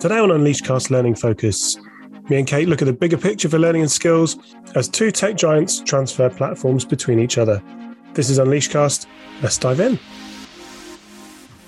Today on Unleashcast Learning Focus, me and Kate look at the bigger picture for learning and skills as two tech giants transfer platforms between each other. This is Unleashcast. Let's dive in.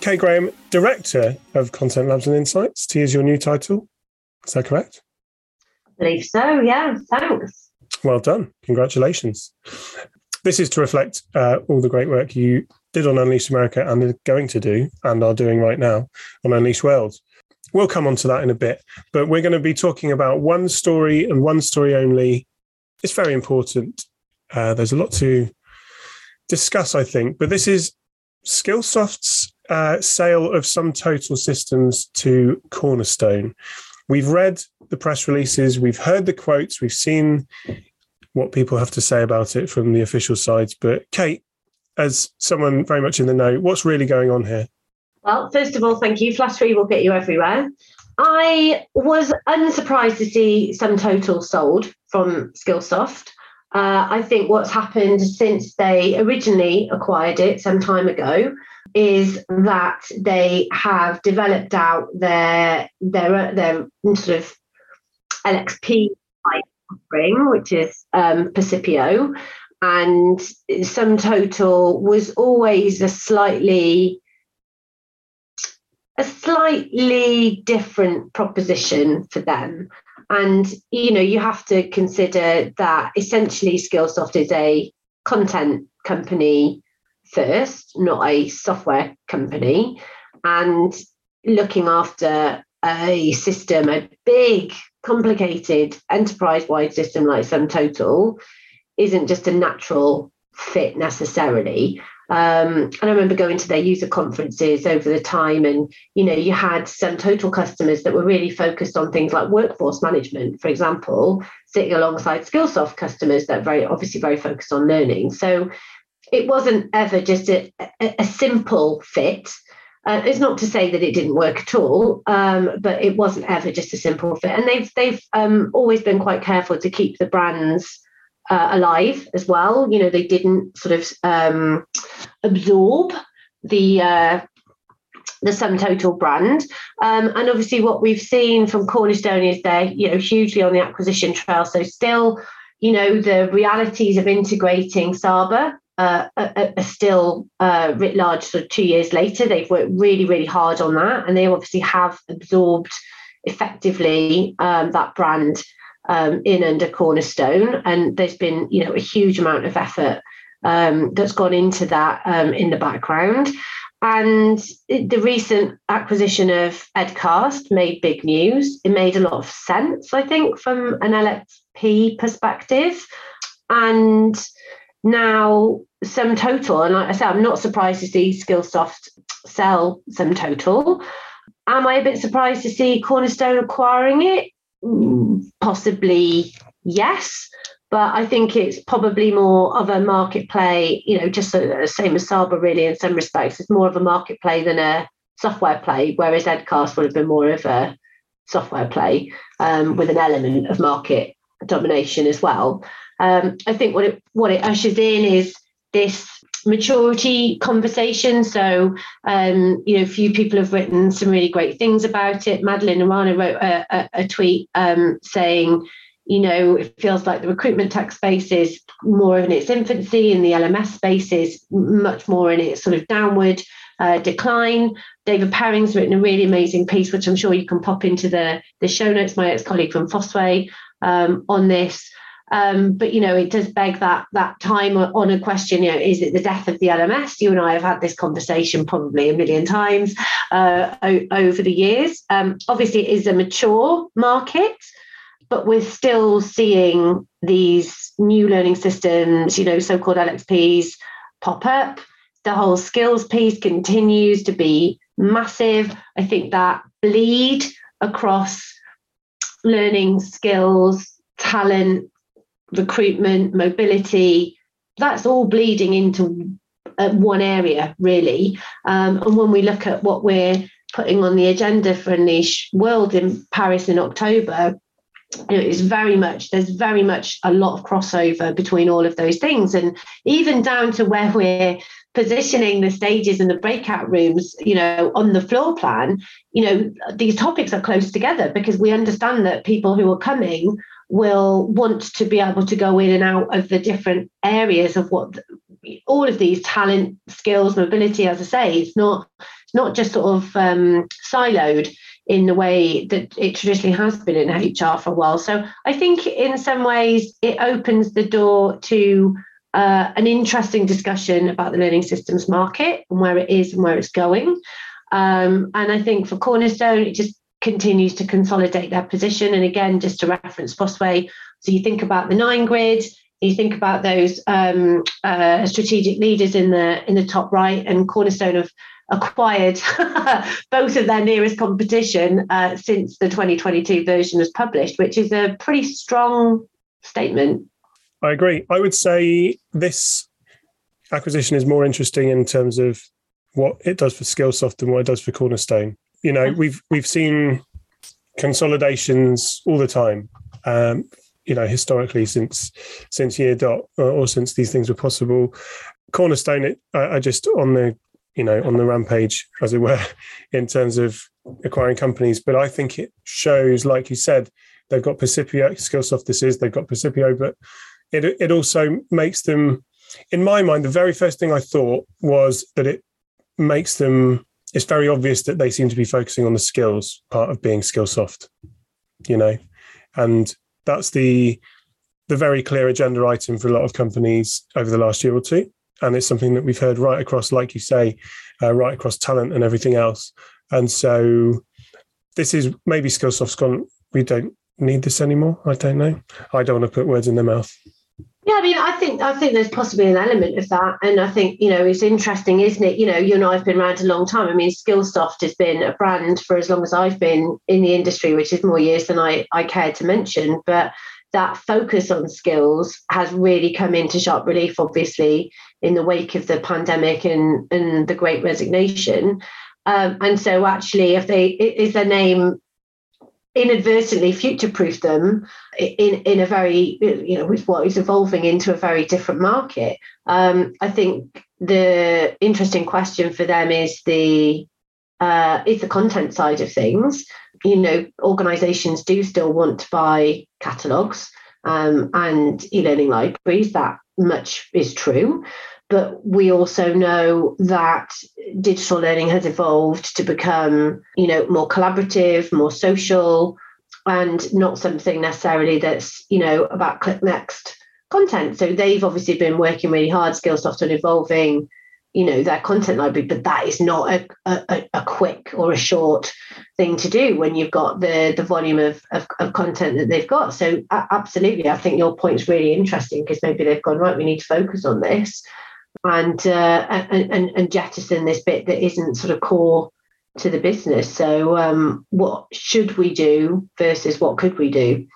Kate Graham, Director of Content Labs and Insights. T is your new title. Is that correct? I believe so, yeah. Thanks. Well done. Congratulations. This is to reflect uh, all the great work you did on Unleash America and are going to do and are doing right now on Unleash World. We'll come on to that in a bit, but we're going to be talking about one story and one story only. It's very important. Uh, there's a lot to discuss, I think, but this is Skillsoft's uh, sale of SumTotal systems to Cornerstone. We've read the press releases, we've heard the quotes, we've seen what people have to say about it from the official sides. But Kate, as someone very much in the know, what's really going on here? Well, first of all, thank you. Flattery will get you everywhere. I was unsurprised to see SumTotal sold from Skillsoft. Uh, I think what's happened since they originally acquired it some time ago is that they have developed out their their their sort of LXP offering, which is um, Percipio, and SumTotal was always a slightly a slightly different proposition for them. And you know, you have to consider that essentially Skillsoft is a content company first, not a software company, and looking after a system, a big, complicated, enterprise-wide system like SumTotal, isn't just a natural fit necessarily. Um, and I remember going to their user conferences over the time, and you know, you had SumTotal customers that were really focused on things like workforce management, for example, sitting alongside Skillsoft customers that very obviously very focused on learning. So it wasn't ever just a, a, a simple fit. Uh, it's not to say that it didn't work at all, um, but it wasn't ever just a simple fit. And they've they've um, always been quite careful to keep the brands uh, alive as well. You know, they didn't sort of um, absorb the uh, the SumTotal brand. Um, and obviously, what we've seen from Cornerstone is they're you know hugely on the acquisition trail. So still, you know, the realities of integrating Saba. Uh, are, are, still uh, writ large sort of two years later. They've worked really, really hard on that, and they obviously have absorbed effectively um, that brand um, in under Cornerstone, and there's been you know a huge amount of effort um, that's gone into that um, in the background. And the recent acquisition of Edcast made big news. It made a lot of sense, I think, from an LXP perspective. And now some SumTotal, and like I said, I'm not surprised to see Skillsoft sell some SumTotal. Am I a bit surprised to see Cornerstone acquiring it? Possibly yes but I think it's probably more of a market play, you know, just the same as Saba really in some respects. It's more of a market play than a software play, whereas Edcast would have been more of a software play um, with an element of market domination as well. Um, I think what it what it ushers in is this maturity conversation. So, um, you know, a few people have written some really great things about it. Madeline Laurano wrote a, a, a tweet um, saying, you know, it feels like the recruitment tech space is more in its infancy and the LMS space is much more in its sort of downward uh, decline. David Perring's written a really amazing piece, which I'm sure you can pop into the, the show notes, my ex-colleague from Fosway um, on this. Um, but you know, it does beg that that time on a question. You know, is it the death of the LMS? You and I have had this conversation probably a million times uh, o- over the years. Um, obviously, it is a mature market, but we're still seeing these new learning systems. You know, so-called LXPs pop up. The whole skills piece continues to be massive. I think that bleed across learning skills talent recruitment, mobility, that's all bleeding into uh, one area, really. Um, and when we look at what we're putting on the agenda for Unleash World in Paris in October, you know, it's very much there's very much a lot of crossover between all of those things and even down to where we're positioning the stages and the breakout rooms, you know, on the floor plan, you know, these topics are close together because we understand that people who are coming will want to be able to go in and out of the different areas of what all of these talent, skills, mobility. As I say, it's not it's not just sort of um, siloed in the way that it traditionally has been in HR for a while. So I think in some ways it opens the door to uh, an interesting discussion about the learning systems market and where it is and where it's going. Um, and I think for Cornerstone, it just continues to consolidate their position. And again, just to reference Fosway, so you think about the nine grid, you think about those um, uh, strategic leaders in the in the top right, and Cornerstone have acquired both of their nearest competition uh, since the 2022 version was published, which is a pretty strong statement. I agree. I would say this acquisition is more interesting in terms of what it does for Skillsoft than what it does for Cornerstone. You know, we've we've seen consolidations all the time. Um, you know, historically since since year dot or, or since these things were possible. Cornerstone, it, I, I just on the you know on the rampage, as it were, in terms of acquiring companies. But I think it shows, like you said, they've got Percipio, Skillsoft. This is they've got Percipio, but it it also makes them, in my mind, the very first thing I thought was that it makes them. It's very obvious that they seem to be focusing on the skills part of being Skillsoft, you know, and that's the the very clear agenda item for a lot of companies over the last year or two, and it's something that we've heard right across, like you say, uh, right across talent and everything else. And so, this is maybe Skillsoft's gone. We don't need this anymore. I don't know. I don't want to put words in their mouth. Yeah, I mean, I think I think there's possibly an element of that, and I think you know it's interesting, isn't it? You know, you and I have been around a long time. I mean, Skillsoft has been a brand for as long as I've been in the industry, which is more years than I I care to mention. But that focus on skills has really come into sharp relief, obviously, in the wake of the pandemic and and the Great Resignation. Um, and so, actually, if they is their name inadvertently future-proof them in in a very you know with what is evolving into a very different market. Um, I think the interesting question for them is the uh, is the content side of things. You know, organisations do still want to buy catalogues um, and e-learning libraries. That much is true. But we also know that digital learning has evolved to become, you know, more collaborative, more social, and not something necessarily that's, you know, about click next content. So they've obviously been working really hard, Skillsoft, on evolving, you know, their content library, but that is not a, a, a quick or a short thing to do when you've got the the volume of, of, of content that they've got. So absolutely, I think your point's really interesting because maybe they've gone right. We need to focus on this and, uh, and, and jettison this bit that isn't sort of core to the business. So, um, what should we do versus what could we do?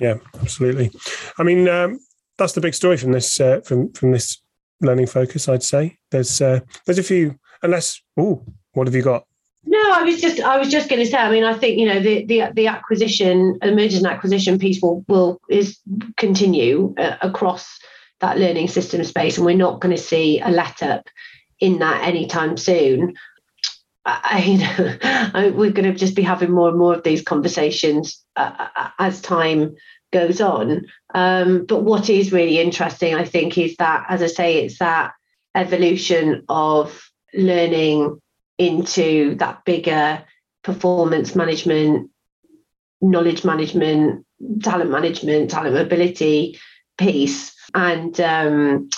Yeah, absolutely. I mean, um, that's the big story from this uh, from from this learning focus. I'd say there's uh, there's a few. Unless, oh, what have you got? No, I was just I was just going to say. I mean, I think you know the the the acquisition, the mergers and acquisition piece will will is continue uh, across that learning system space, and we're not going to see a let up in that anytime soon. I, you know, I, we're going to just be having more and more of these conversations uh, uh, as time goes on. Um, but what is really interesting, I think, is that, as I say, it's that evolution of learning into that bigger performance management, knowledge management, talent management, talent mobility piece and um,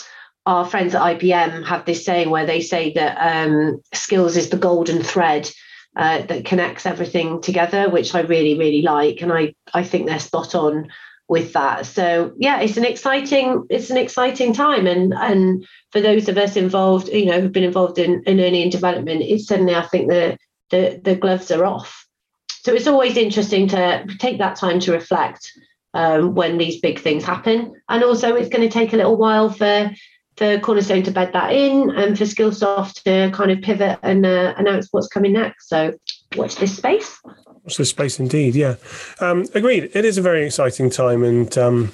our friends at IBM have this saying where they say that um, skills is the golden thread uh, that connects everything together, which I really, really like. And I, I think they're spot on with that. So yeah, it's an exciting, it's an exciting time. And and for those of us involved, you know, who've been involved in, in learning and development, it's suddenly I think the the the gloves are off. So it's always interesting to take that time to reflect um, when these big things happen. And also, it's going to take a little while for for Cornerstone to bed that in and for Skillsoft to kind of pivot and uh, announce what's coming next. So watch this space. Watch this space, indeed. Yeah, um, agreed. It is a very exciting time, and um,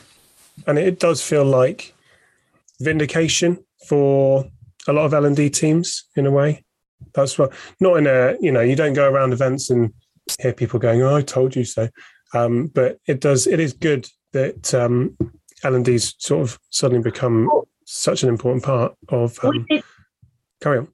and it does feel like vindication for a lot of L and D teams in a way. That's what not in a you know you don't go around events and hear people going, "Oh, I told you so," um, but it does. It is good that um, L and D's sort of suddenly become such an important part of. Um, did, carry on.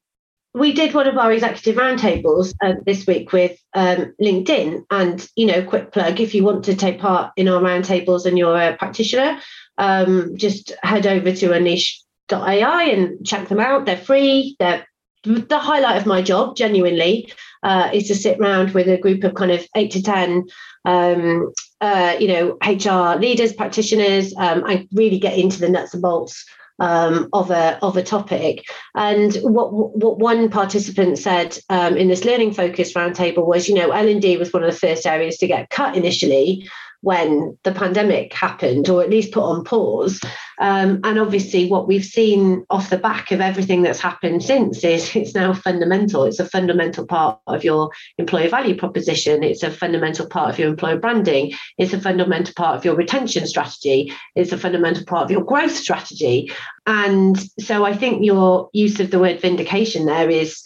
We did one of our executive roundtables uh, this week with um, LinkedIn, and you know, quick plug: if you want to take part in our roundtables and you're a practitioner, um, just head over to unleash.ai and check them out. They're free. They're the highlight of my job, genuinely, uh, is to sit around with a group of kind of eight to ten, um, uh, you know, HR leaders, practitioners, um, and really get into the nuts and bolts um, of a of a topic. And what what one participant said um, in this learning focus roundtable was, you know, L and D was one of the first areas to get cut initially when the pandemic happened, or at least put on pause. Um, and obviously, what we've seen off the back of everything that's happened since is it's now fundamental. It's a fundamental part of your employer value proposition. It's a fundamental part of your employer branding. It's a fundamental part of your retention strategy. It's a fundamental part of your growth strategy. And so, I think your use of the word vindication there is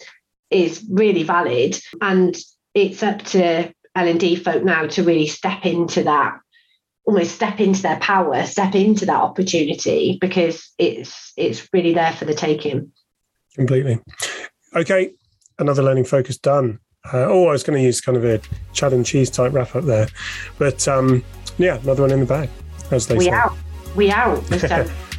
is really valid and it's up to L&D folk now to really step into that almost step into their power step into that opportunity because it's it's really there for the taking. Completely. Okay another learning focus done. Uh, oh i was going to use kind of a Chad and Cheese type wrap up there but um yeah another one in the bag as they we say. out. We out